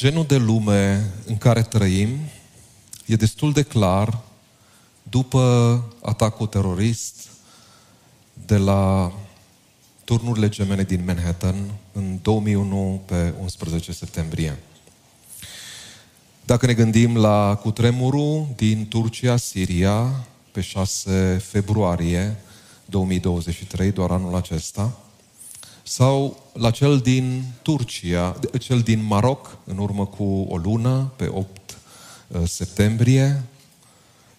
Genul de lume în care trăim e destul de clar după atacul terorist de la turnurile gemene din Manhattan în 2001 pe 11 septembrie. Dacă ne gândim la cutremurul din Turcia, Siria, pe 6 februarie 2023, doar anul acesta, sau la cel din Turcia, cel din Maroc, în urmă cu o lună, pe 8 uh, septembrie,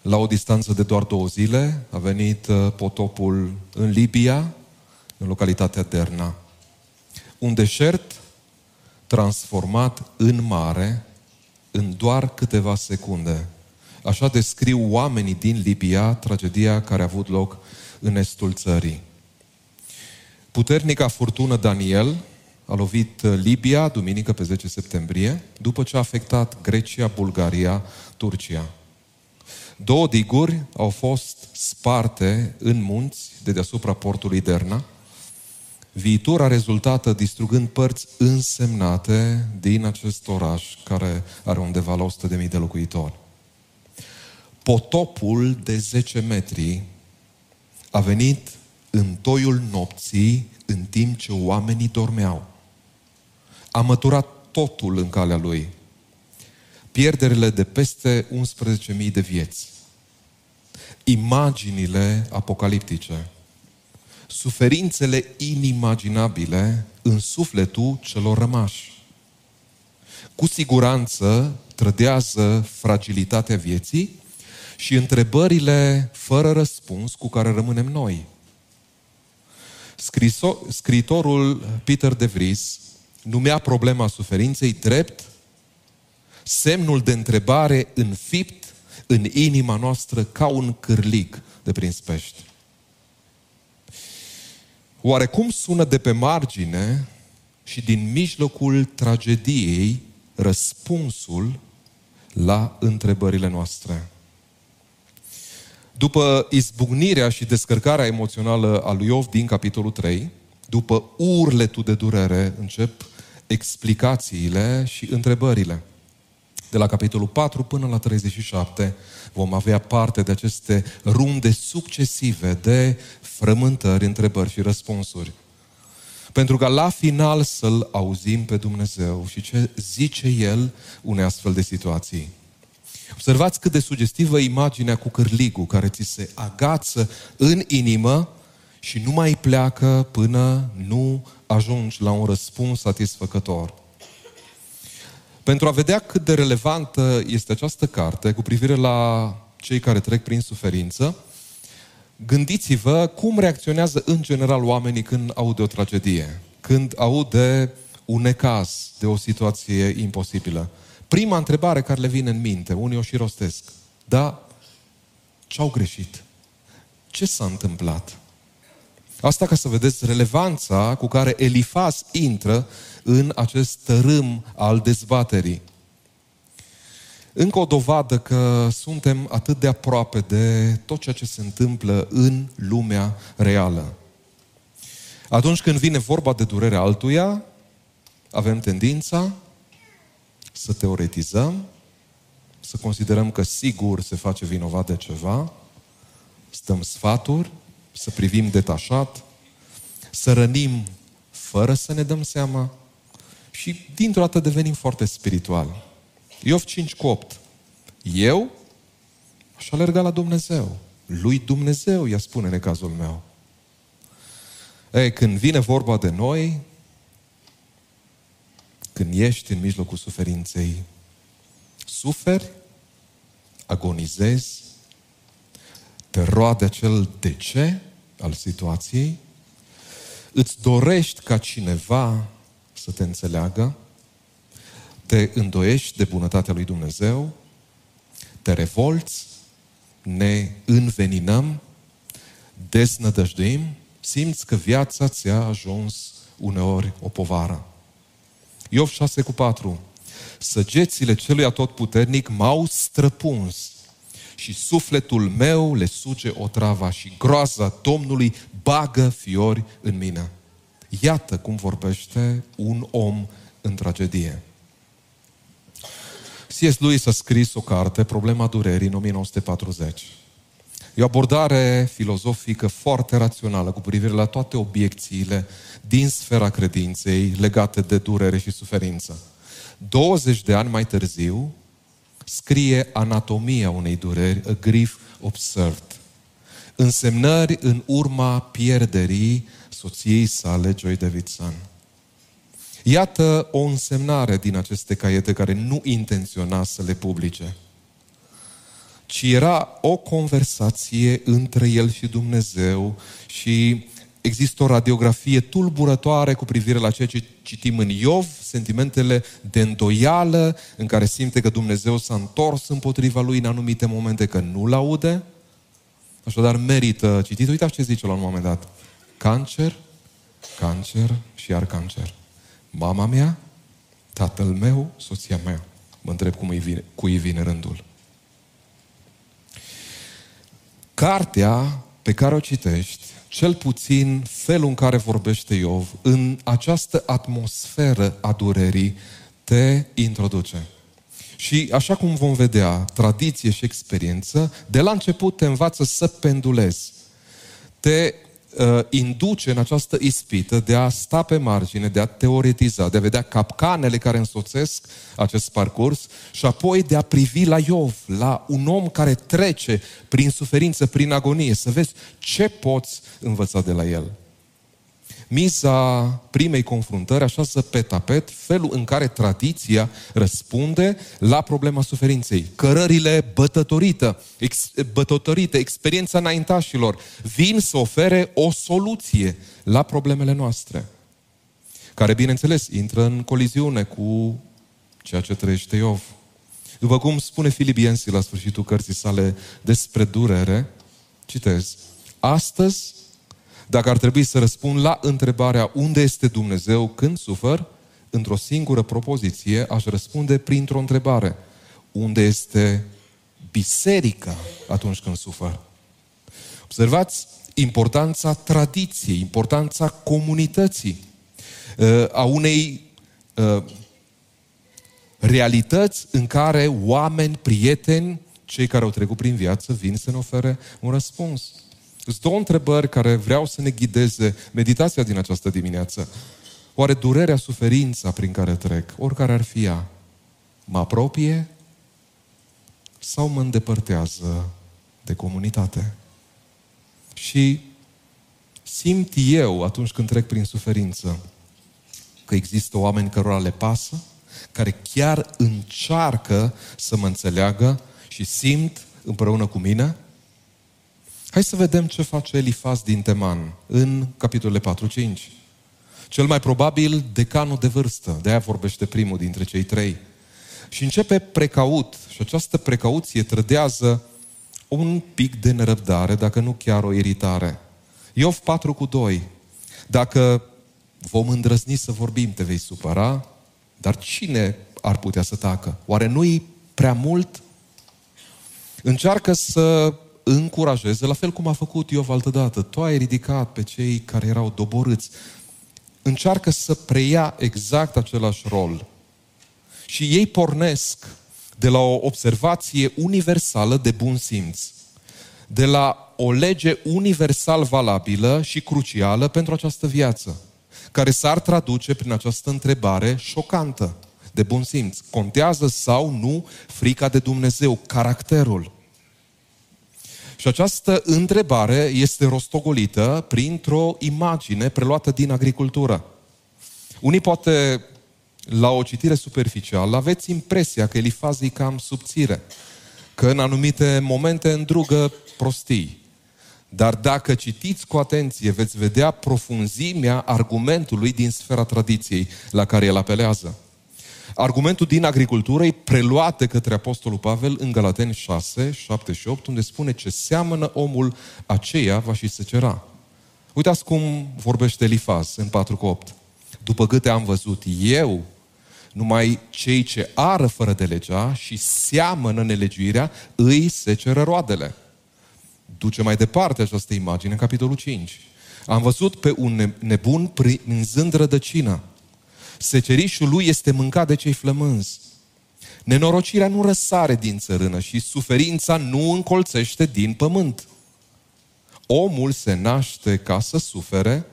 la o distanță de doar două zile, a venit uh, potopul în Libia, în localitatea Derna. Un deșert transformat în mare în doar câteva secunde. Așa descriu oamenii din Libia tragedia care a avut loc în estul țării. Puternica furtună Daniel a lovit Libia duminică pe 10 septembrie, după ce a afectat Grecia, Bulgaria, Turcia. Două diguri au fost sparte în munți de deasupra portului Derna. Viitor a rezultat distrugând părți însemnate din acest oraș, care are undeva la 100.000 de locuitori. Potopul de 10 metri a venit în toiul nopții, în timp ce oamenii dormeau. A măturat totul în calea lui. Pierderile de peste 11.000 de vieți. Imaginile apocaliptice. Suferințele inimaginabile în sufletul celor rămași. Cu siguranță trădează fragilitatea vieții și întrebările fără răspuns cu care rămânem noi. Scriso, scritorul Peter de Vries numea problema suferinței drept semnul de întrebare înfipt în inima noastră ca un cârlig de prin spești. Oare cum sună de pe margine și din mijlocul tragediei răspunsul la întrebările noastre? După izbucnirea și descărcarea emoțională a lui Iov din capitolul 3, după urletul de durere, încep explicațiile și întrebările. De la capitolul 4 până la 37 vom avea parte de aceste runde succesive de frământări, întrebări și răspunsuri. Pentru ca la final să-L auzim pe Dumnezeu și ce zice El unei astfel de situații. Observați cât de sugestivă imaginea cu cârligul care ți se agață în inimă și nu mai pleacă până nu ajungi la un răspuns satisfăcător. Pentru a vedea cât de relevantă este această carte cu privire la cei care trec prin suferință, gândiți-vă cum reacționează în general oamenii când aud de o tragedie, când aud de un necaz, de o situație imposibilă. Prima întrebare care le vine în minte, unii o și rostesc. Da, ce-au greșit? Ce s-a întâmplat? Asta ca să vedeți relevanța cu care Elifas intră în acest tărâm al dezbaterii. Încă o dovadă că suntem atât de aproape de tot ceea ce se întâmplă în lumea reală. Atunci când vine vorba de durerea altuia, avem tendința să teoretizăm, să considerăm că sigur se face vinovat de ceva, stăm sfaturi, să privim detașat, să rănim fără să ne dăm seama și dintr-o dată devenim foarte spiritual. Iov 5 cu 8. Eu aș alerga la Dumnezeu. Lui Dumnezeu, ea spune în cazul meu. Ei, când vine vorba de noi, când ești în mijlocul suferinței, suferi, agonizezi, te roade acel de ce al situației, îți dorești ca cineva să te înțeleagă, te îndoiești de bunătatea lui Dumnezeu, te revolți, ne înveninăm, deznădăjduim, simți că viața ți-a ajuns uneori o povară. Iov 6 cu 4. Săgețile celui atotputernic m-au străpuns și sufletul meu le suge o trava și groaza Domnului bagă fiori în mine. Iată cum vorbește un om în tragedie. C.S. Lewis a scris o carte, Problema durerii, în 1940. E o abordare filozofică foarte rațională cu privire la toate obiecțiile din sfera credinței legate de durere și suferință. 20 de ani mai târziu, scrie Anatomia unei dureri, A Grief Observed. Însemnări în urma pierderii soției sale, Joy Davidson. Iată o însemnare din aceste caiete care nu intenționa să le publice, ci era o conversație între el și Dumnezeu și există o radiografie tulburătoare cu privire la ceea ce citim în Iov, sentimentele de îndoială în care simte că Dumnezeu s-a întors împotriva lui în anumite momente, că nu-l aude. Așadar merită citit. Uitați ce zice la un moment dat. Cancer, cancer și iar cancer. Mama mea, tatăl meu, soția mea. Mă întreb cum îi vine, cui vine rândul. Cartea pe care o citești, cel puțin felul în care vorbește Iov, în această atmosferă a durerii, te introduce. Și așa cum vom vedea, tradiție și experiență, de la început te învață să pendulezi. Te uh, induce în această ispită de a sta pe margine, de a teoretiza, de a vedea capcanele care însoțesc acest parcurs și apoi de a privi la Iov, la un om care trece prin suferință, prin agonie, să vezi ce poți învăța de la el miza primei confruntări așează pe tapet felul în care tradiția răspunde la problema suferinței. Cărările bătătorită, ex, bătătorite, experiența înaintașilor vin să ofere o soluție la problemele noastre. Care, bineînțeles, intră în coliziune cu ceea ce trăiește Iov. După cum spune Filipiensi la sfârșitul cărții sale despre durere, citez, Astăzi dacă ar trebui să răspund la întrebarea unde este Dumnezeu când sufăr, într-o singură propoziție aș răspunde printr-o întrebare. Unde este biserica atunci când sufăr? Observați importanța tradiției, importanța comunității, uh, a unei uh, realități în care oameni, prieteni, cei care au trecut prin viață, vin să ne ofere un răspuns. Sunt două întrebări care vreau să ne ghideze meditația din această dimineață. Oare durerea, suferința prin care trec, oricare ar fi ea, mă apropie sau mă îndepărtează de comunitate? Și simt eu, atunci când trec prin suferință, că există oameni cărora le pasă, care chiar încearcă să mă înțeleagă și simt împreună cu mine Hai să vedem ce face Elifaz din Teman în capitolele 4-5. Cel mai probabil decanul de vârstă, de aia vorbește primul dintre cei trei. Și începe precaut și această precauție trădează un pic de nerăbdare, dacă nu chiar o iritare. Iov 4 cu 2. Dacă vom îndrăzni să vorbim, te vei supăra, dar cine ar putea să tacă? Oare nu-i prea mult? Încearcă să încurajeze, la fel cum a făcut Iov altădată. Tu ai ridicat pe cei care erau doborâți. Încearcă să preia exact același rol. Și ei pornesc de la o observație universală de bun simț, de la o lege universal valabilă și crucială pentru această viață, care s-ar traduce prin această întrebare șocantă de bun simț. Contează sau nu frica de Dumnezeu, caracterul? Și această întrebare este rostogolită printr-o imagine preluată din agricultură. Unii poate, la o citire superficială, aveți impresia că Elifaz e cam subțire, că în anumite momente îndrugă prostii. Dar dacă citiți cu atenție, veți vedea profunzimea argumentului din sfera tradiției la care el apelează. Argumentul din agricultură e preluat de către Apostolul Pavel în Galateni 6, 7 și 8, unde spune ce seamănă omul, aceea va și secera. Uitați cum vorbește Elifaz în 4 cu 8. După câte am văzut eu, numai cei ce ară fără de legea și seamănă nelegiuirea, îi seceră roadele. Duce mai departe această imagine în capitolul 5. Am văzut pe un nebun prinzând rădăcină Secerișul lui este mâncat de cei flămânzi. Nenorocirea nu răsare din țărână și suferința nu încolțește din pământ. Omul se naște ca să sufere,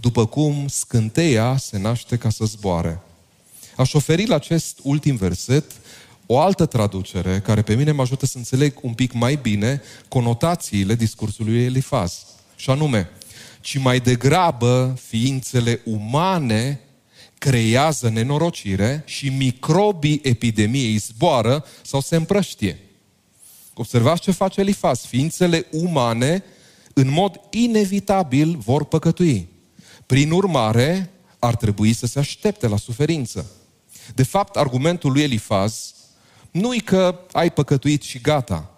după cum scânteia se naște ca să zboare. Aș oferi la acest ultim verset o altă traducere care pe mine mă ajută să înțeleg un pic mai bine conotațiile discursului Elifaz. Și anume, ci mai degrabă ființele umane creează nenorocire și microbii epidemiei zboară sau se împrăștie. Observați ce face Elifaz. Ființele umane, în mod inevitabil, vor păcătui. Prin urmare, ar trebui să se aștepte la suferință. De fapt, argumentul lui Elifaz nu-i că ai păcătuit și gata,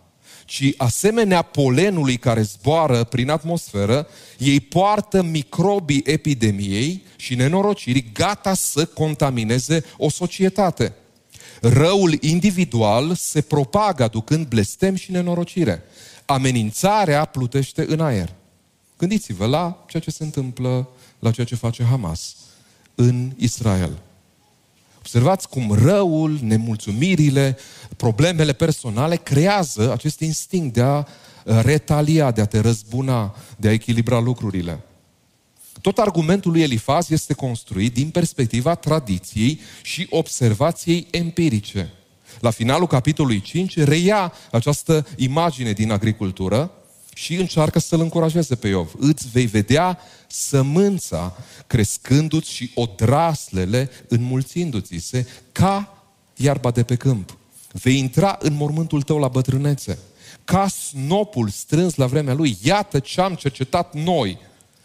ci asemenea polenului care zboară prin atmosferă, ei poartă microbii epidemiei și nenorocirii gata să contamineze o societate. Răul individual se propagă aducând blestem și nenorocire. Amenințarea plutește în aer. Gândiți-vă la ceea ce se întâmplă, la ceea ce face Hamas în Israel. Observați cum răul, nemulțumirile, problemele personale creează acest instinct de a uh, retalia, de a te răzbuna, de a echilibra lucrurile. Tot argumentul lui Elifaz este construit din perspectiva tradiției și observației empirice. La finalul capitolului 5 reia această imagine din agricultură și încearcă să-l încurajeze pe Iov. Îți vei vedea sămânța crescându-ți și odraslele înmulțindu-ți se ca iarba de pe câmp. Vei intra în mormântul tău la bătrânețe. Ca snopul strâns la vremea lui. Iată ce am cercetat noi.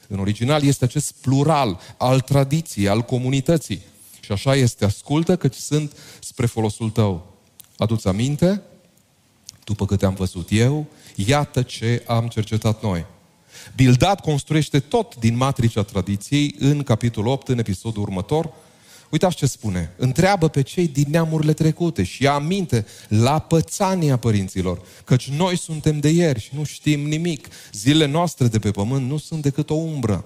În original este acest plural al tradiției, al comunității. Și așa este, ascultă căci sunt spre folosul tău. Aduți aminte? După câte am văzut eu, iată ce am cercetat noi. Bildad construiește tot din matricea tradiției în capitolul 8, în episodul următor. Uitați ce spune. Întreabă pe cei din neamurile trecute și ia aminte la pățania părinților, căci noi suntem de ieri și nu știm nimic. Zilele noastre de pe pământ nu sunt decât o umbră.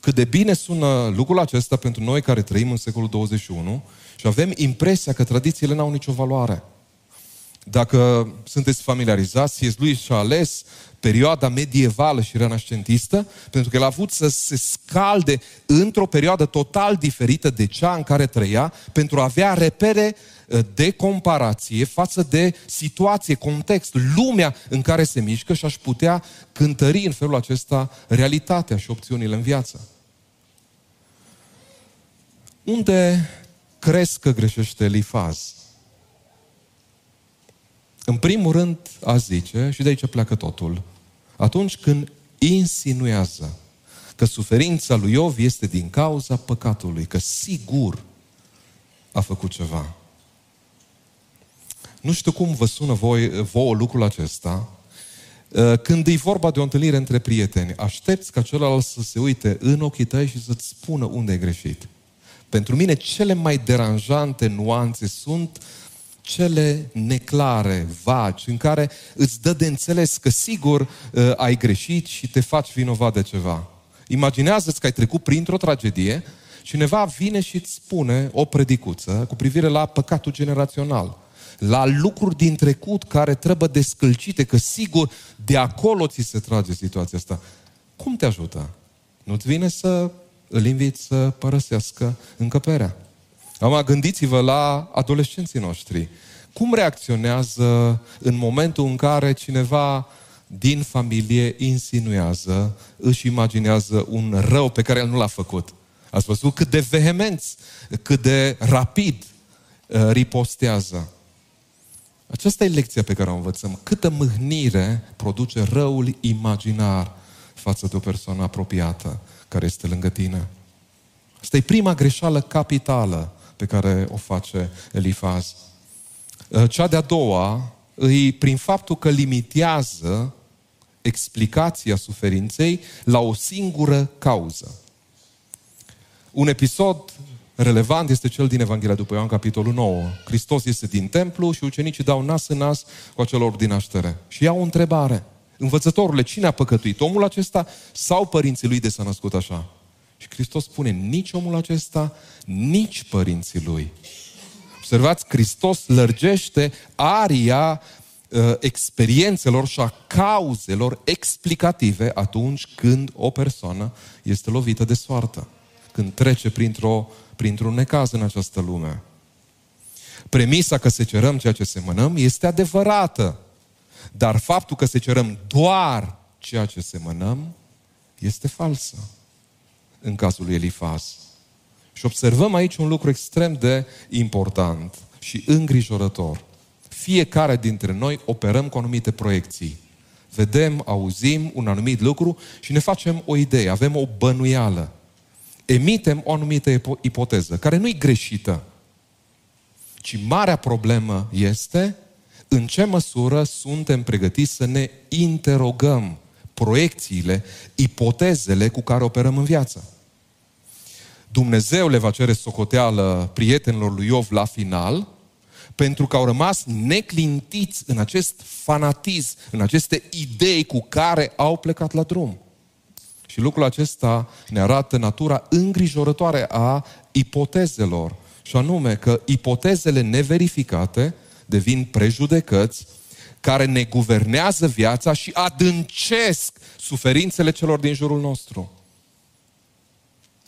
Cât de bine sună lucrul acesta pentru noi care trăim în secolul 21 și avem impresia că tradițiile n-au nicio valoare. Dacă sunteți familiarizați, C.S. Lewis și-a ales perioada medievală și renascentistă, pentru că el a avut să se scalde într-o perioadă total diferită de cea în care trăia, pentru a avea repere uh, de comparație față de situație, context, lumea în care se mișcă și aș putea cântări în felul acesta realitatea și opțiunile în viață. Unde crezi că greșește Elifaz? În primul rând, a zice, și de aici pleacă totul, atunci când insinuează că suferința lui Iov este din cauza păcatului, că sigur a făcut ceva. Nu știu cum vă sună voi, vouă lucrul acesta, uh, când e vorba de o întâlnire între prieteni, aștepți ca celălalt să se uite în ochii tăi și să-ți spună unde ai greșit. Pentru mine, cele mai deranjante nuanțe sunt cele neclare, vagi, în care îți dă de înțeles că sigur uh, ai greșit și te faci vinovat de ceva. Imaginează-ți că ai trecut printr-o tragedie, cineva vine și îți spune o predicuță cu privire la păcatul generațional, la lucruri din trecut care trebuie descălcite, că sigur de acolo ți se trage situația asta. Cum te ajută? Nu-ți vine să îl inviți să părăsească încăperea? Acum gândiți-vă la adolescenții noștri. Cum reacționează în momentul în care cineva din familie insinuează, își imaginează un rău pe care el nu l-a făcut. Ați văzut cât de vehemenți, cât de rapid uh, ripostează. Aceasta e lecția pe care o învățăm. Câtă mâhnire produce răul imaginar față de o persoană apropiată care este lângă tine. Asta e prima greșeală capitală pe care o face Elifaz. Uh, cea de-a doua îi prin faptul că limitează explicația suferinței la o singură cauză. Un episod relevant este cel din Evanghelia după Ioan, capitolul 9. Hristos este din templu și ucenicii dau nas în nas cu acel orb din naștere. Și iau o întrebare. Învățătorule, cine a păcătuit? Omul acesta sau părinții lui de s-a născut așa? Și Hristos spune, nici omul acesta, nici părinții lui. Observați, Hristos lărgește aria uh, experiențelor și a cauzelor explicative atunci când o persoană este lovită de soartă, când trece printr-o, printr-un necaz în această lume. Premisa că se cerăm ceea ce semănăm este adevărată, dar faptul că se cerăm doar ceea ce semănăm este falsă în cazul lui Elifaz. Și observăm aici un lucru extrem de important și îngrijorător. Fiecare dintre noi operăm cu anumite proiecții. Vedem, auzim un anumit lucru și ne facem o idee, avem o bănuială. Emitem o anumită ipoteză, care nu e greșită, ci marea problemă este în ce măsură suntem pregătiți să ne interogăm proiecțiile, ipotezele cu care operăm în viață. Dumnezeu le va cere socoteală prietenilor lui Iov la final, pentru că au rămas neclintiți în acest fanatism, în aceste idei cu care au plecat la drum. Și lucrul acesta ne arată natura îngrijorătoare a ipotezelor. Și anume că ipotezele neverificate devin prejudecăți care ne guvernează viața și adâncesc suferințele celor din jurul nostru.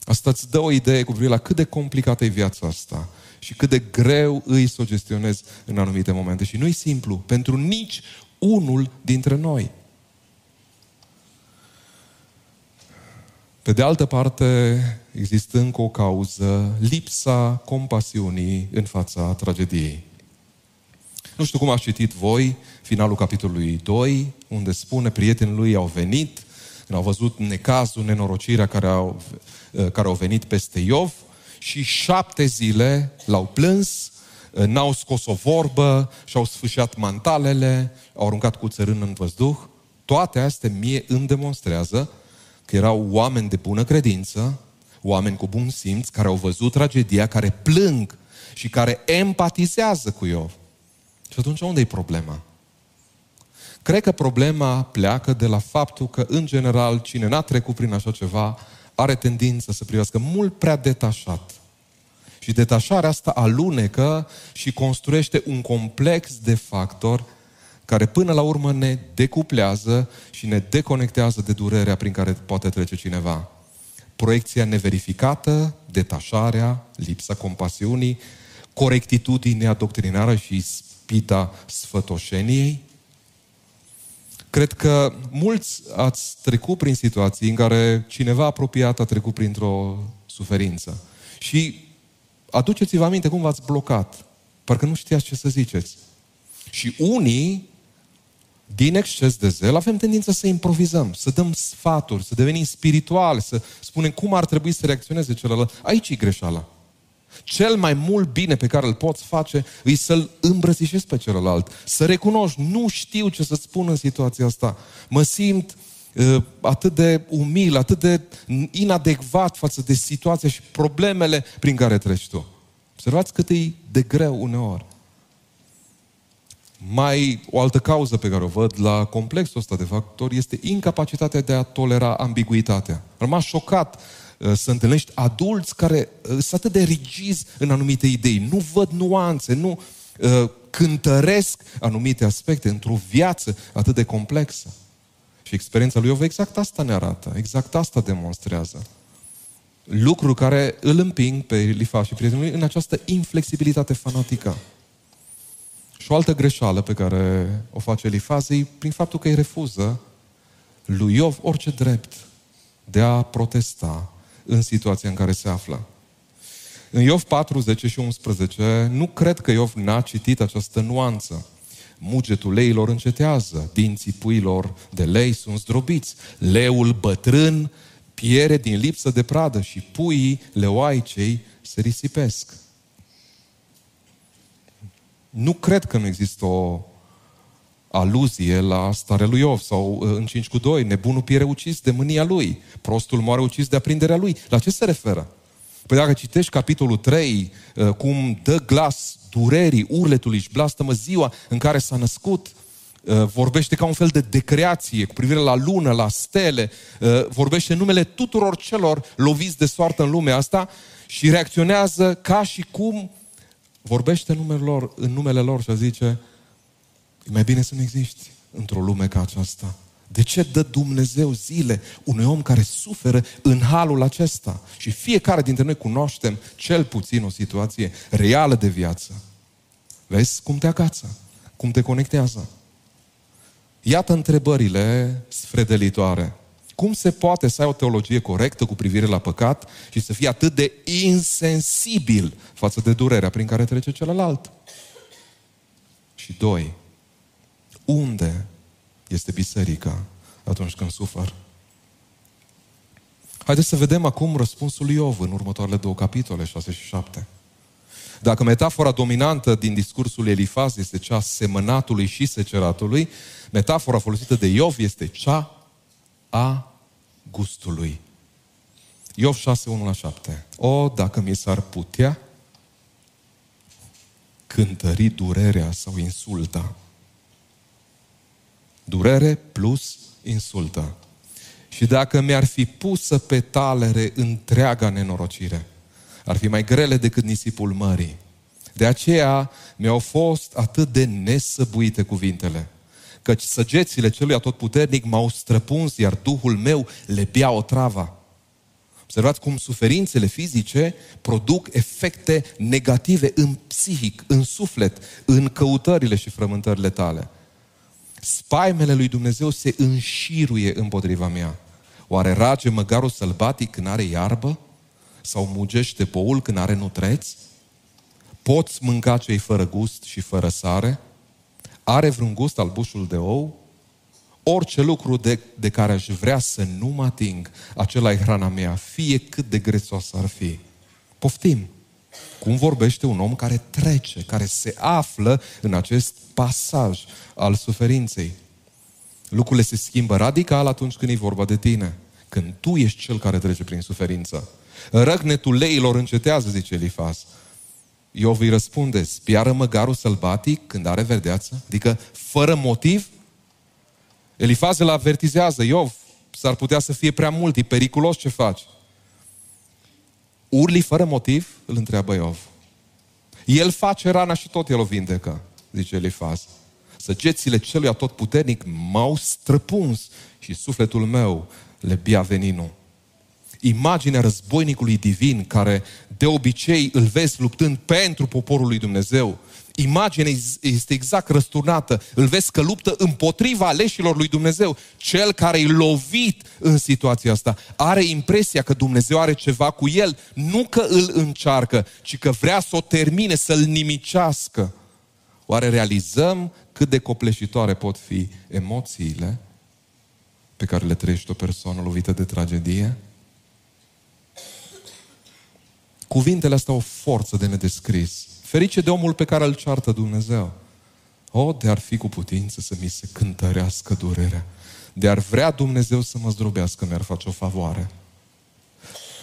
Asta îți dă o idee cu privire la cât de complicată e viața asta și cât de greu îi să o gestionezi în anumite momente. Și nu e simplu pentru nici unul dintre noi. Pe de altă parte, există încă o cauză, lipsa compasiunii în fața tragediei. Nu știu cum ați citit voi finalul capitolului 2, unde spune prietenii lui au venit, când au văzut necazul, nenorocirea care au, eh, care au venit peste Iov și șapte zile l-au plâns, eh, n-au scos o vorbă și-au sfâșiat mantalele, au aruncat cu țărân în văzduh. Toate astea mie îmi demonstrează că erau oameni de bună credință, oameni cu bun simț, care au văzut tragedia, care plâng și care empatizează cu Iov. Și atunci unde e problema? Cred că problema pleacă de la faptul că, în general, cine n-a trecut prin așa ceva are tendință să privească mult prea detașat. Și detașarea asta alunecă și construiește un complex de factori care până la urmă ne decuplează și ne deconectează de durerea prin care poate trece cineva. Proiecția neverificată, detașarea, lipsa compasiunii, corectitudinea doctrinară și spita sfătoșeniei, Cred că mulți ați trecut prin situații în care cineva apropiat a trecut printr-o suferință. Și aduceți-vă aminte cum v-ați blocat. Parcă nu știați ce să ziceți. Și unii, din exces de zel, avem tendința să improvizăm, să dăm sfaturi, să devenim spirituali, să spunem cum ar trebui să reacționeze celălalt. Aici e greșeala. Cel mai mult bine pe care îl poți face e să-l îmbrățișezi pe celălalt. Să recunoști, nu știu ce să spun în situația asta. Mă simt uh, atât de umil, atât de inadecvat față de situația și problemele prin care treci tu. Observați cât e de greu uneori. Mai o altă cauză pe care o văd la complexul ăsta de factori este incapacitatea de a tolera ambiguitatea. Am rămas șocat Uh, să întâlnești adulți care uh, sunt atât de rigizi în anumite idei, nu văd nuanțe, nu uh, cântăresc anumite aspecte într-o viață atât de complexă. Și experiența lui Iov exact asta ne arată, exact asta demonstrează. Lucru care îl împing pe Lifa și prietenul lui în această inflexibilitate fanatică. Și o altă greșeală pe care o face Elifaz e prin faptul că îi refuză lui Iov orice drept de a protesta în situația în care se află. În Iov 4, 10 și 11, nu cred că Iov n-a citit această nuanță. Mugetul leilor încetează, dinții puilor de lei sunt zdrobiți, leul bătrân piere din lipsă de pradă și puii leoaicei se risipesc. Nu cred că nu există o aluzie la starea lui Iov sau uh, în 5 cu 2, nebunul piere ucis de mânia lui, prostul moare ucis de aprinderea lui. La ce se referă? Păi dacă citești capitolul 3, uh, cum dă glas durerii, urletului și blastămă ziua în care s-a născut, uh, vorbește ca un fel de decreație cu privire la lună, la stele, vorbește numele tuturor celor loviți de soartă în lumea asta și reacționează ca și cum vorbește în numele lor, în numele lor și zice, e mai bine să nu existi într-o lume ca aceasta. De ce dă Dumnezeu zile unui om care suferă în halul acesta? Și fiecare dintre noi cunoaștem cel puțin o situație reală de viață. Vezi cum te agață, cum te conectează. Iată întrebările sfredelitoare. Cum se poate să ai o teologie corectă cu privire la păcat și să fii atât de insensibil față de durerea prin care trece celălalt? Și doi, unde este biserica atunci când sufăr? Haideți să vedem acum răspunsul lui Iov în următoarele două capitole, 6 și 7. Dacă metafora dominantă din discursul Elifaz este cea semănatului și seceratului, metafora folosită de Iov este cea a gustului. Iov 6, 1 la 7. O, dacă mi s-ar putea cântări durerea sau insulta. Durere plus insultă. Și dacă mi-ar fi pusă pe talere întreaga nenorocire, ar fi mai grele decât nisipul mării. De aceea mi-au fost atât de nesăbuite cuvintele, căci săgețile celui atotputernic m-au străpuns, iar Duhul meu le bea o trava. Observați cum suferințele fizice produc efecte negative în psihic, în suflet, în căutările și frământările tale. Spaimele lui Dumnezeu se înșiruie împotriva mea. Oare rage măgarul sălbatic când are iarbă? Sau mugește poul când are nutreți? Poți mânca cei fără gust și fără sare? Are vreun gust albușul de ou? Orice lucru de, de care aș vrea să nu mă ating, acela e hrana mea, fie cât de grețos ar fi. Poftim! Cum vorbește un om care trece, care se află în acest pasaj al suferinței? Lucrurile se schimbă radical atunci când e vorba de tine. Când tu ești cel care trece prin suferință. Răgnetul leilor încetează, zice Elifaz. Iov îi răspunde, spiară măgarul sălbatic când are verdeață? Adică fără motiv? Elifaz îl avertizează, Iov, s-ar putea să fie prea mult, e periculos ce faci. Urli fără motiv? Îl întreabă Iov. El face rana și tot el o vindecă, zice Elifaz. Săgețile celui atotputernic m-au străpuns și sufletul meu le bia veninul imaginea războinicului divin care de obicei îl vezi luptând pentru poporul lui Dumnezeu. Imaginea este exact răsturnată. Îl vezi că luptă împotriva aleșilor lui Dumnezeu. Cel care e lovit în situația asta are impresia că Dumnezeu are ceva cu el. Nu că îl încearcă, ci că vrea să o termine, să-l nimicească. Oare realizăm cât de copleșitoare pot fi emoțiile pe care le trăiește o persoană lovită de tragedie? Cuvintele astea au o forță de nedescris. Ferice de omul pe care îl ceartă Dumnezeu. O, de ar fi cu putință să mi se cântărească durerea. De ar vrea Dumnezeu să mă zdrobească, mi-ar face o favoare.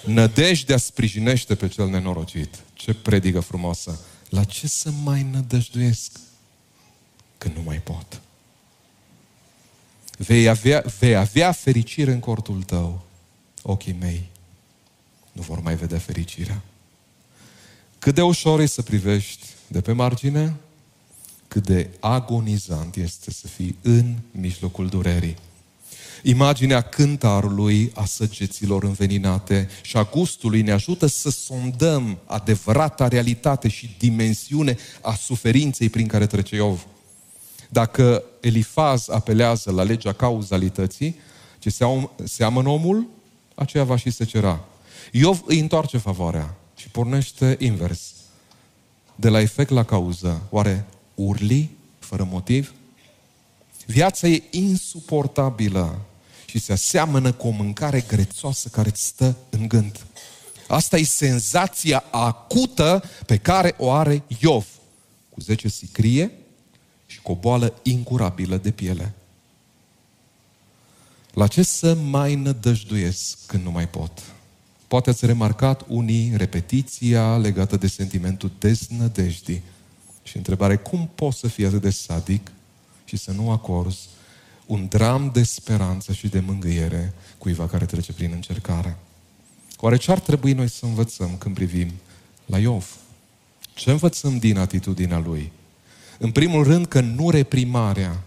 Nădejdea sprijinește pe cel nenorocit. Ce predică frumoasă. La ce să mai nădăjduiesc când nu mai pot? Vei avea, vei avea fericire în cortul tău. Ochii mei nu vor mai vedea fericirea. Cât de ușor e să privești de pe margine, cât de agonizant este să fii în mijlocul durerii. Imaginea cântarului, a săgeților înveninate și a gustului ne ajută să sondăm adevărata realitate și dimensiune a suferinței prin care trece Iov. Dacă Elifaz apelează la legea cauzalității, ce seamănă omul, aceea va și se cera. Iov îi întoarce favoarea și pornește invers. De la efect la cauză. Oare urli fără motiv? Viața e insuportabilă și se aseamănă cu o mâncare grețoasă care îți stă în gând. Asta e senzația acută pe care o are Iov, cu zece sicrie și cu o boală incurabilă de piele. La ce să mai nădăjduiesc când nu mai pot? Poate ați remarcat unii repetiția legată de sentimentul deznădejdii. Și întrebare, cum poți să fii atât de sadic și să nu acorzi un dram de speranță și de mângâiere cuiva care trece prin încercare? Oare ce ar trebui noi să învățăm când privim la Iov? Ce învățăm din atitudinea lui? În primul rând că nu reprimarea,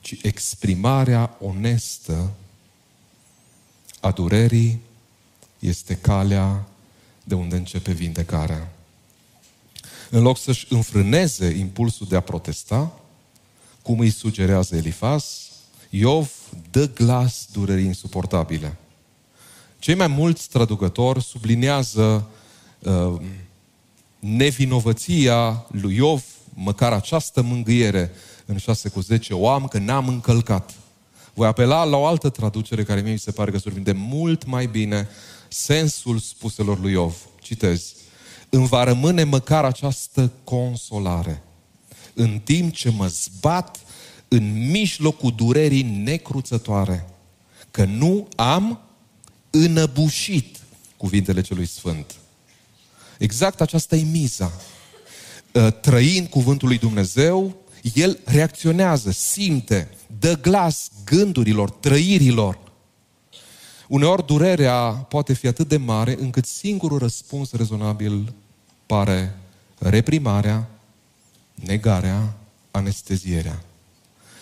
ci exprimarea onestă a durerii este calea de unde începe vindecarea. În loc să-și înfrâneze impulsul de a protesta, cum îi sugerează Elifas, Iov dă glas durerii insuportabile. Cei mai mulți traducători sublinează uh, nevinovăția lui Iov, măcar această mângâiere în 6 cu 10, o am că n-am încălcat. Voi apela la o altă traducere care mie mi se pare că surprinde mult mai bine sensul spuselor lui Iov. Citez. Îmi va rămâne măcar această consolare. În timp ce mă zbat în mijlocul durerii necruțătoare, că nu am înăbușit cuvintele celui Sfânt. Exact aceasta e miza. Ă, trăind cuvântul lui Dumnezeu, el reacționează, simte, dă glas gândurilor, trăirilor. Uneori durerea poate fi atât de mare încât singurul răspuns rezonabil pare reprimarea, negarea, anestezierea.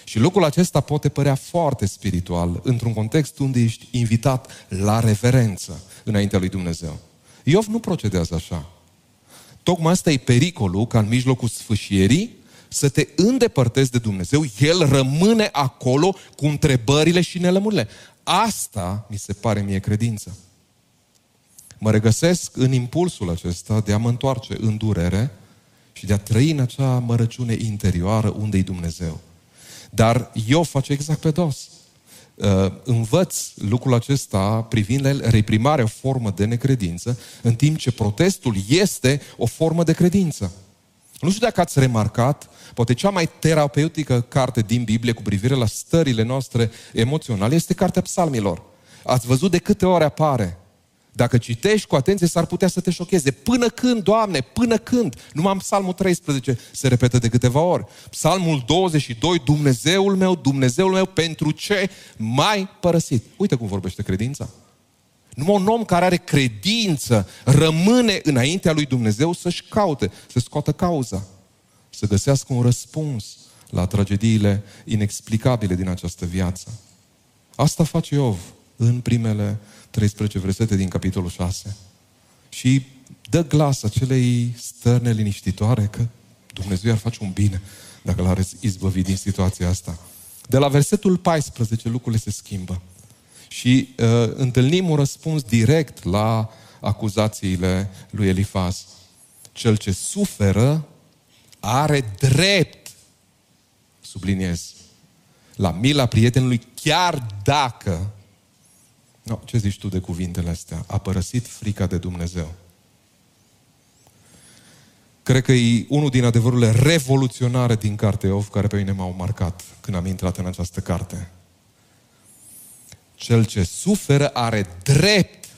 Și lucrul acesta poate părea foarte spiritual într-un context unde ești invitat la reverență înaintea lui Dumnezeu. Iov nu procedează așa. Tocmai asta e pericolul ca în mijlocul sfâșierii să te îndepărtezi de Dumnezeu, El rămâne acolo cu întrebările și nelămurile. Asta mi se pare mie credință. Mă regăsesc în impulsul acesta de a mă întoarce în durere și de a trăi în acea mărăciune interioară unde e Dumnezeu. Dar eu face exact pe dos. Uh, învăț lucrul acesta privind la el, reprimarea o formă de necredință, în timp ce protestul este o formă de credință. Nu știu dacă ați remarcat, poate cea mai terapeutică carte din Biblie cu privire la stările noastre emoționale este Cartea Psalmilor. Ați văzut de câte ori apare. Dacă citești cu atenție, s-ar putea să te șocheze. Până când, Doamne, până când? Numai în Psalmul 13 se repetă de câteva ori. Psalmul 22, Dumnezeul meu, Dumnezeul meu, pentru ce mai părăsit? Uite cum vorbește credința. Numai un om care are credință rămâne înaintea lui Dumnezeu să-și caute, să scoată cauza, să găsească un răspuns la tragediile inexplicabile din această viață. Asta face Iov în primele 13 versete din capitolul 6. Și dă glas acelei stărne liniștitoare că Dumnezeu ar face un bine dacă l-ar izbăvi din situația asta. De la versetul 14 lucrurile se schimbă. Și uh, întâlnim un răspuns direct la acuzațiile lui Elifaz. Cel ce suferă are drept, subliniez, la mila prietenului, chiar dacă No, ce zici tu de cuvintele astea? A părăsit frica de Dumnezeu. Cred că e unul din adevărurile revoluționare din cartea Iov care pe mine m-au marcat când am intrat în această carte. Cel ce suferă are drept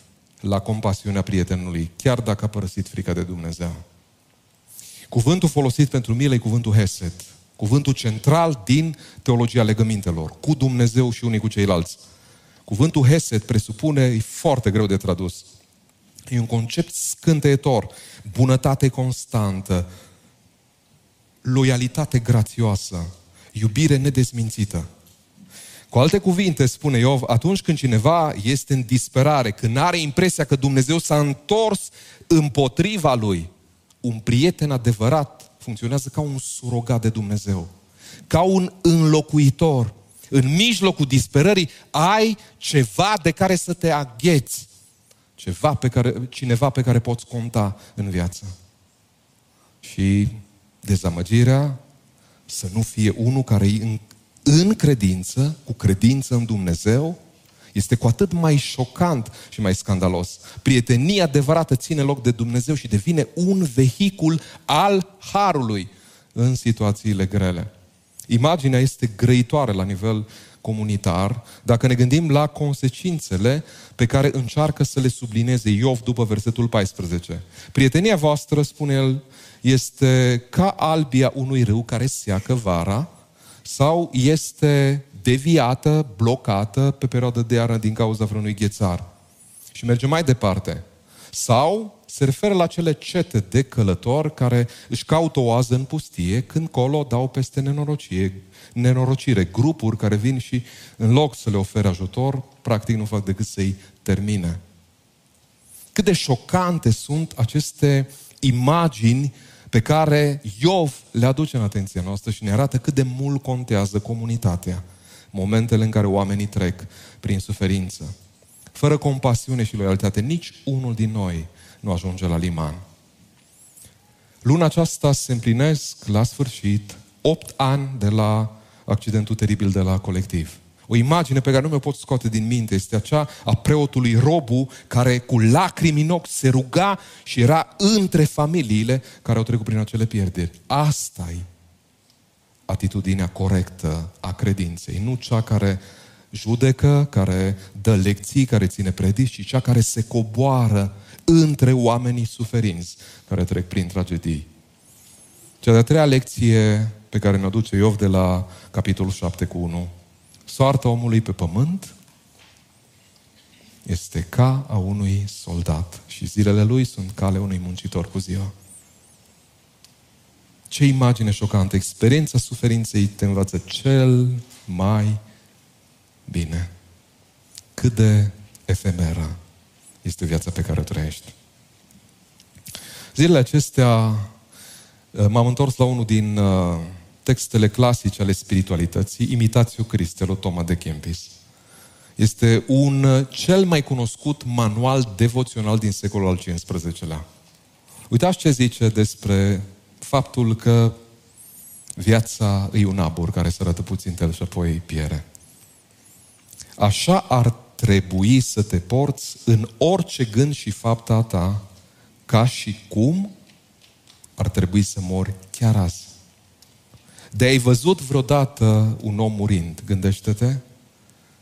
la compasiunea prietenului, chiar dacă a părăsit frica de Dumnezeu. Cuvântul folosit pentru milă e cuvântul Hesed, cuvântul central din teologia legămintelor, cu Dumnezeu și unii cu ceilalți. Cuvântul Hesed presupune, e foarte greu de tradus. E un concept scânteitor, bunătate constantă, loialitate grațioasă, iubire nedezmințită. Cu alte cuvinte, spune Iov, atunci când cineva este în disperare, când are impresia că Dumnezeu s-a întors împotriva lui, un prieten adevărat funcționează ca un surogat de Dumnezeu, ca un înlocuitor în mijlocul disperării, ai ceva de care să te agheți. Ceva pe care, cineva pe care poți conta în viață. Și dezamăgirea să nu fie unul care e în, în credință, cu credință în Dumnezeu, este cu atât mai șocant și mai scandalos. Prietenia adevărată ține loc de Dumnezeu și devine un vehicul al harului în situațiile grele. Imaginea este grăitoare la nivel comunitar dacă ne gândim la consecințele pe care încearcă să le sublineze Iov după versetul 14. Prietenia voastră, spune el, este ca albia unui râu care seacă vara sau este deviată, blocată pe perioadă de iarnă din cauza vreunui ghețar. Și merge mai departe. Sau se referă la cele cete de călători care își caută o oază în pustie, când colo dau peste nenorocie, nenorocire, grupuri care vin și în loc să le ofere ajutor, practic nu fac decât să-i termine. Cât de șocante sunt aceste imagini pe care Iov le aduce în atenția noastră și ne arată cât de mult contează comunitatea. Momentele în care oamenii trec prin suferință. Fără compasiune și loialitate, nici unul din noi nu ajunge la liman. Luna aceasta se împlinesc la sfârșit 8 ani de la accidentul teribil de la colectiv. O imagine pe care nu mi-o pot scoate din minte este aceea a preotului Robu care cu lacrimi în ochi se ruga și era între familiile care au trecut prin acele pierderi. asta e atitudinea corectă a credinței, nu cea care judecă, care dă lecții, care ține predici, ci cea care se coboară între oamenii suferinți care trec prin tragedii. Cea de-a treia lecție pe care ne aduce Iov de la capitolul 7 cu 1. Soarta omului pe pământ este ca a unui soldat și zilele lui sunt cale unui muncitor cu ziua. Ce imagine șocantă! Experiența suferinței te învață cel mai bine. Cât de efemeră este viața pe care o trăiești. Zilele acestea uh, m-am întors la unul din uh, textele clasice ale spiritualității, Imitatio Cristelor, Toma de Kempis. Este un uh, cel mai cunoscut manual devoțional din secolul al XV-lea. Uitați ce zice despre faptul că viața e un abur care se arată puțin tel și apoi piere. Așa ar trebui să te porți în orice gând și fapta ta, ca și cum ar trebui să mori chiar azi. De ai văzut vreodată un om murind, gândește-te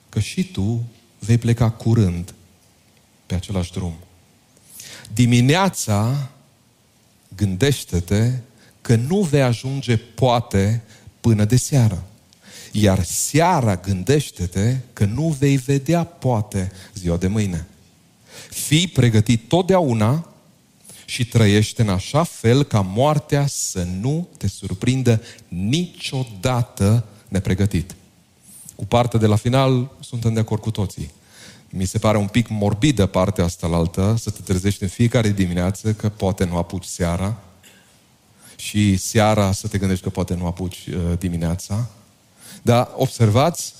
că și tu vei pleca curând pe același drum. Dimineața, gândește-te că nu vei ajunge poate până de seară. Iar seara gândește-te că nu vei vedea poate ziua de mâine. Fii pregătit totdeauna și trăiește în așa fel ca moartea să nu te surprindă niciodată nepregătit. Cu partea de la final suntem de acord cu toții. Mi se pare un pic morbidă partea asta la altă, să te trezești în fiecare dimineață că poate nu apuci seara și seara să te gândești că poate nu apuci uh, dimineața. Dar observați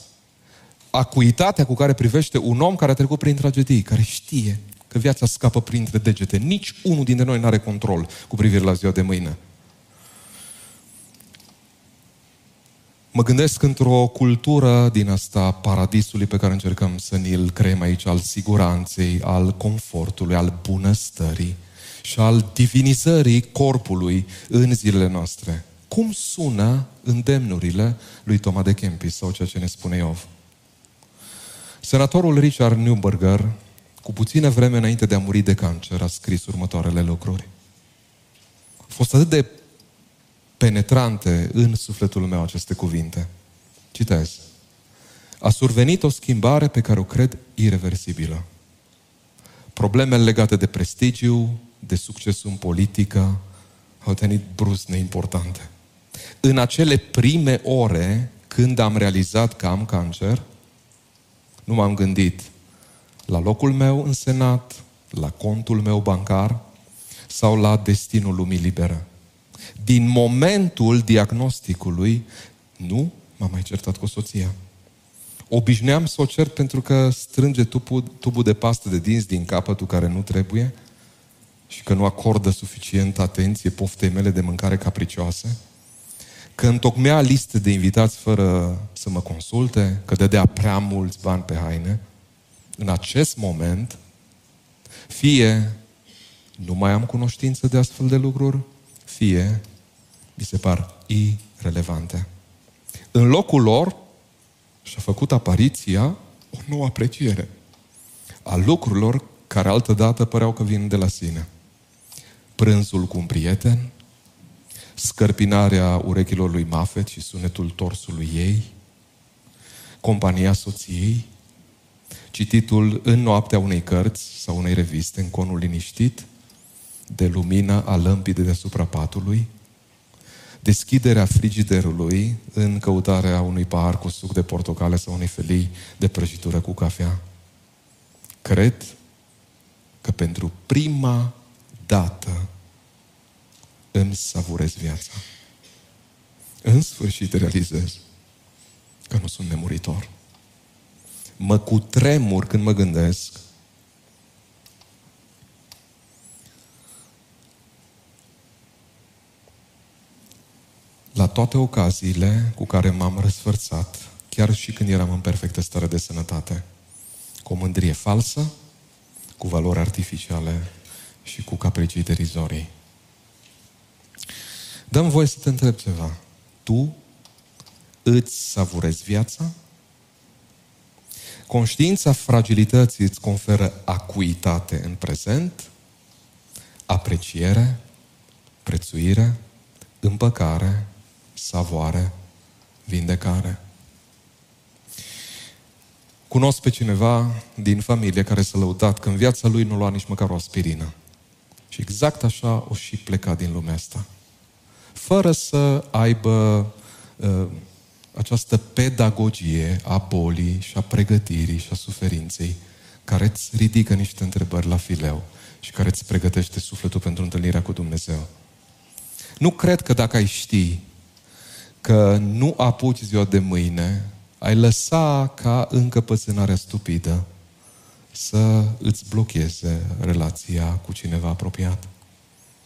acuitatea cu care privește un om care a trecut prin tragedii, care știe că viața scapă printre degete. Nici unul dintre noi nu are control cu privire la ziua de mâine. Mă gândesc într-o cultură din asta paradisului pe care încercăm să ni-l creăm aici, al siguranței, al confortului, al bunăstării și al divinizării corpului în zilele noastre. Cum sună îndemnurile lui Toma de Kempis sau ceea ce ne spune Iov? Senatorul Richard Neuberger, cu puțină vreme înainte de a muri de cancer, a scris următoarele lucruri. A fost atât de penetrante în sufletul meu aceste cuvinte. Citez. A survenit o schimbare pe care o cred irreversibilă. Problemele legate de prestigiu, de succesul în politică, au devenit brusc neimportante. În acele prime ore, când am realizat că am cancer, nu m-am gândit la locul meu în senat, la contul meu bancar sau la destinul lumii libere. Din momentul diagnosticului, nu m-am mai certat cu soția. Obișnuiam să o cert pentru că strânge tubul, tubul de pastă de dinți din capătul care nu trebuie și că nu acordă suficient atenție poftei mele de mâncare capricioase, că întocmea liste de invitați fără să mă consulte, că dădea prea mulți bani pe haine, în acest moment, fie nu mai am cunoștință de astfel de lucruri, fie mi se par irelevante. În locul lor și-a făcut apariția o nouă apreciere a lucrurilor care altădată păreau că vin de la sine. Prânzul cu un prieten, scărpinarea urechilor lui Mafet și sunetul torsului ei, compania soției, cititul în noaptea unei cărți sau unei reviste, în conul liniștit, de lumină a lămpii de deasupra patului, deschiderea frigiderului în căutarea unui pahar cu suc de portocale sau unei felii de prăjitură cu cafea. Cred că pentru prima dată îmi savurez viața. În sfârșit realizez că nu sunt nemuritor. Mă cutremur când mă gândesc la toate ocaziile cu care m-am răsfărțat, chiar și când eram în perfectă stare de sănătate, cu o mândrie falsă, cu valori artificiale și cu capricii derizorii. Dăm voie să te întreb ceva. Tu îți savurezi viața? Conștiința fragilității îți conferă acuitate în prezent, apreciere, prețuire, împăcare, savoare, vindecare. Cunosc pe cineva din familie care s-a lăudat că în viața lui nu lua nici măcar o aspirină. Și exact așa o și pleca din lumea asta. Fără să aibă uh, această pedagogie a bolii și a pregătirii și a suferinței care îți ridică niște întrebări la fileu și care îți pregătește sufletul pentru întâlnirea cu Dumnezeu. Nu cred că dacă ai ști că nu apuci ziua de mâine, ai lăsa ca încăpățânarea stupidă să îți blocheze relația cu cineva apropiat.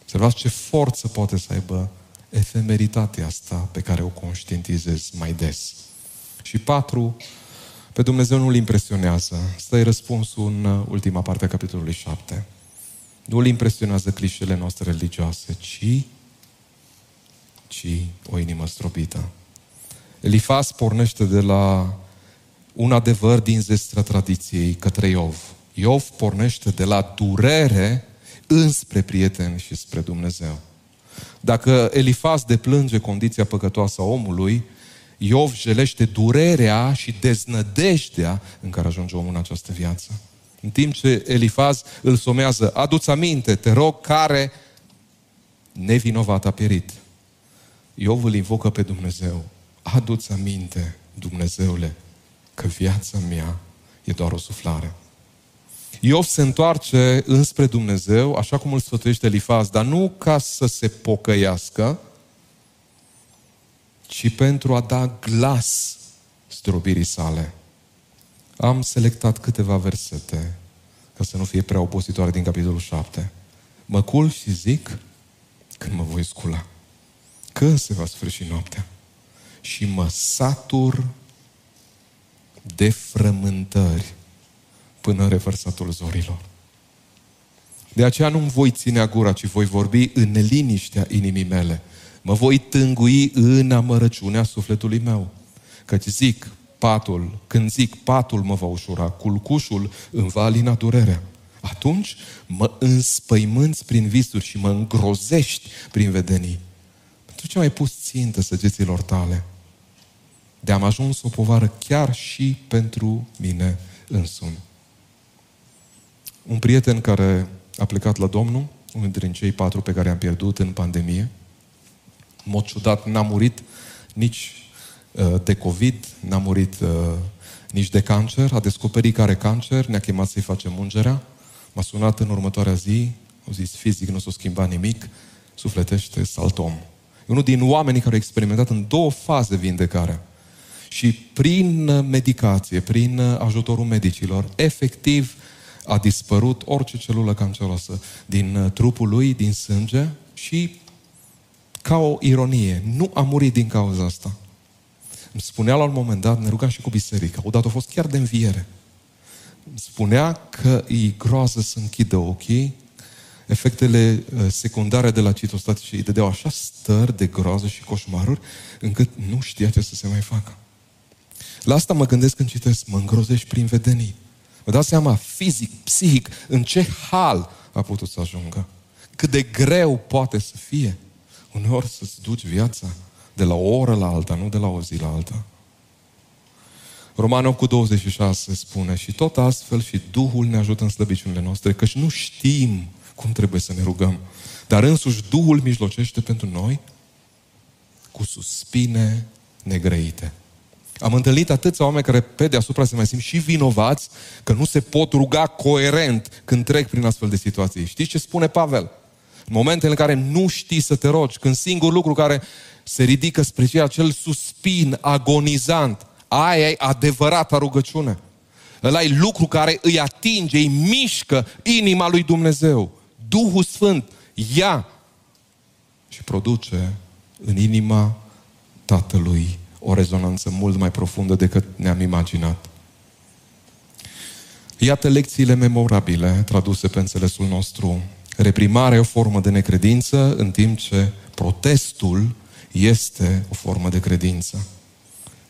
Observați ce forță poate să aibă efemeritatea asta pe care o conștientizezi mai des. Și patru, pe Dumnezeu nu-L impresionează. Stă e răspunsul în ultima parte a capitolului 7. Nu îl impresionează clișele noastre religioase, ci, ci o inimă strobită. Elifas pornește de la un adevăr din zestra tradiției către Iov. Iov pornește de la durere înspre prieteni și spre Dumnezeu. Dacă Elifas deplânge condiția păcătoasă a omului, Iov jelește durerea și deznădejdea în care ajunge omul în această viață. În timp ce Elifaz îl somează, adu-ți aminte, te rog, care nevinovat a pierit. Iov îl invocă pe Dumnezeu. Adu-ți aminte, Dumnezeule, că viața mea e doar o suflare. Iov se întoarce înspre Dumnezeu, așa cum îl sfătuiește Elifaz, dar nu ca să se pocăiască, ci pentru a da glas strobirii sale. Am selectat câteva versete, ca să nu fie prea opositoare din capitolul 7. Mă cul și zic când mă voi scula, că se va sfârși noaptea și mă satur de frământări până în revărsatul zorilor. De aceea nu-mi voi ține gura, ci voi vorbi în liniștea inimii mele. Mă voi tângui în amărăciunea sufletului meu. Căci zic, patul, când zic patul mă va ușura, culcușul îmi va alina durerea. Atunci mă înspăimânți prin visuri și mă îngrozești prin vedenii. Pentru ce mai pus țintă săgeților tale? De am ajuns o povară chiar și pentru mine însumi. Un prieten care a plecat la Domnul, unul dintre cei patru pe care am pierdut în pandemie, în mod ciudat, n-a murit nici uh, de COVID, n-a murit uh, nici de cancer, a descoperit că are cancer, ne-a chemat să-i facem ungerea, m-a sunat în următoarea zi, au zis fizic nu s-a schimbat nimic, sufletește saltom. E unul din oamenii care au experimentat în două faze vindecarea. Și prin medicație, prin ajutorul medicilor, efectiv a dispărut orice celulă canceroasă din uh, trupul lui, din sânge și ca o ironie, nu a murit din cauza asta. Îmi spunea la un moment dat, ne rugam și cu biserica, odată a fost chiar de înviere. Îmi spunea că e groază să închidă ochii, efectele uh, secundare de la citostatice îi dădeau așa stări de groază și coșmaruri, încât nu știa ce să se mai facă. La asta mă gândesc când citesc, mă îngrozești prin vedenii. Vă dați seama, fizic, psihic, în ce hal a putut să ajungă. Cât de greu poate să fie uneori să-ți duci viața de la o oră la alta, nu de la o zi la alta. Romanul cu 26 spune și tot astfel și Duhul ne ajută în slăbiciunile noastre, căci nu știm cum trebuie să ne rugăm. Dar însuși Duhul mijlocește pentru noi cu suspine negrăite. Am întâlnit atâția oameni care pe deasupra se mai simt și vinovați că nu se pot ruga coerent când trec prin astfel de situații. Știți ce spune Pavel? În momentele în care nu știi să te rogi, când singur lucru care se ridică spre ceea acel suspin agonizant, aia e adevărata rugăciune. Ăla e lucru care îi atinge, îi mișcă inima lui Dumnezeu. Duhul Sfânt ia și produce în inima Tatălui o rezonanță mult mai profundă decât ne-am imaginat. Iată lecțiile memorabile traduse pe înțelesul nostru. Reprimarea e o formă de necredință, în timp ce protestul este o formă de credință.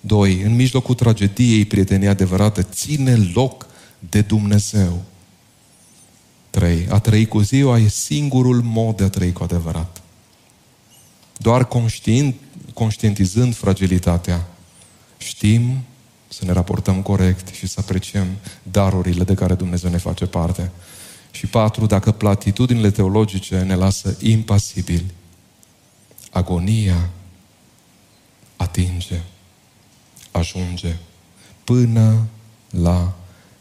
Doi, în mijlocul tragediei, prietenia adevărată ține loc de Dumnezeu. Trei, a trăi cu ziua e singurul mod de a trăi cu adevărat. Doar conștient, conștientizând fragilitatea, știm să ne raportăm corect și să apreciem darurile de care Dumnezeu ne face parte. Și patru, dacă platitudinile teologice ne lasă impasibili, agonia atinge, ajunge până la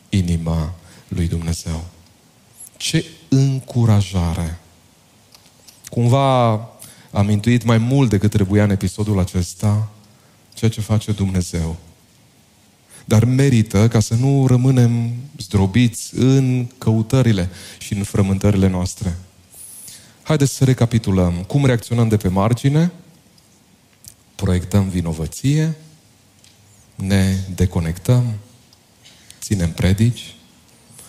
inima lui Dumnezeu. Ce încurajare! Cumva am intuit mai mult decât trebuia în episodul acesta ceea ce face Dumnezeu. Dar merită ca să nu rămânem zdrobiți în căutările și în frământările noastre. Haideți să recapitulăm. Cum reacționăm de pe margine? Proiectăm vinovăție, ne deconectăm, ținem predici,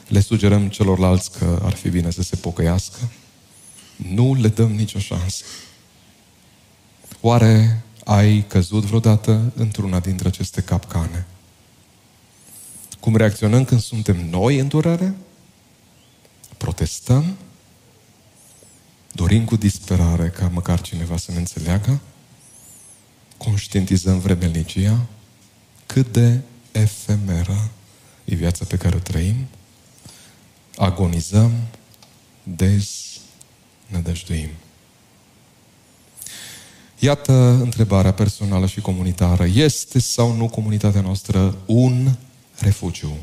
le sugerăm celorlalți că ar fi bine să se pocăiască, nu le dăm nicio șansă. Oare ai căzut vreodată într-una dintre aceste capcane? Cum reacționăm când suntem noi în durere? Protestăm? Dorim cu disperare ca măcar cineva să ne înțeleagă? Conștientizăm vremelnicia? Cât de efemeră e viața pe care o trăim? Agonizăm? Deznădăjduim. Iată întrebarea personală și comunitară. Este sau nu comunitatea noastră un refugiu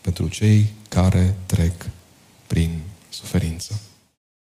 pentru cei care trec prin suferință?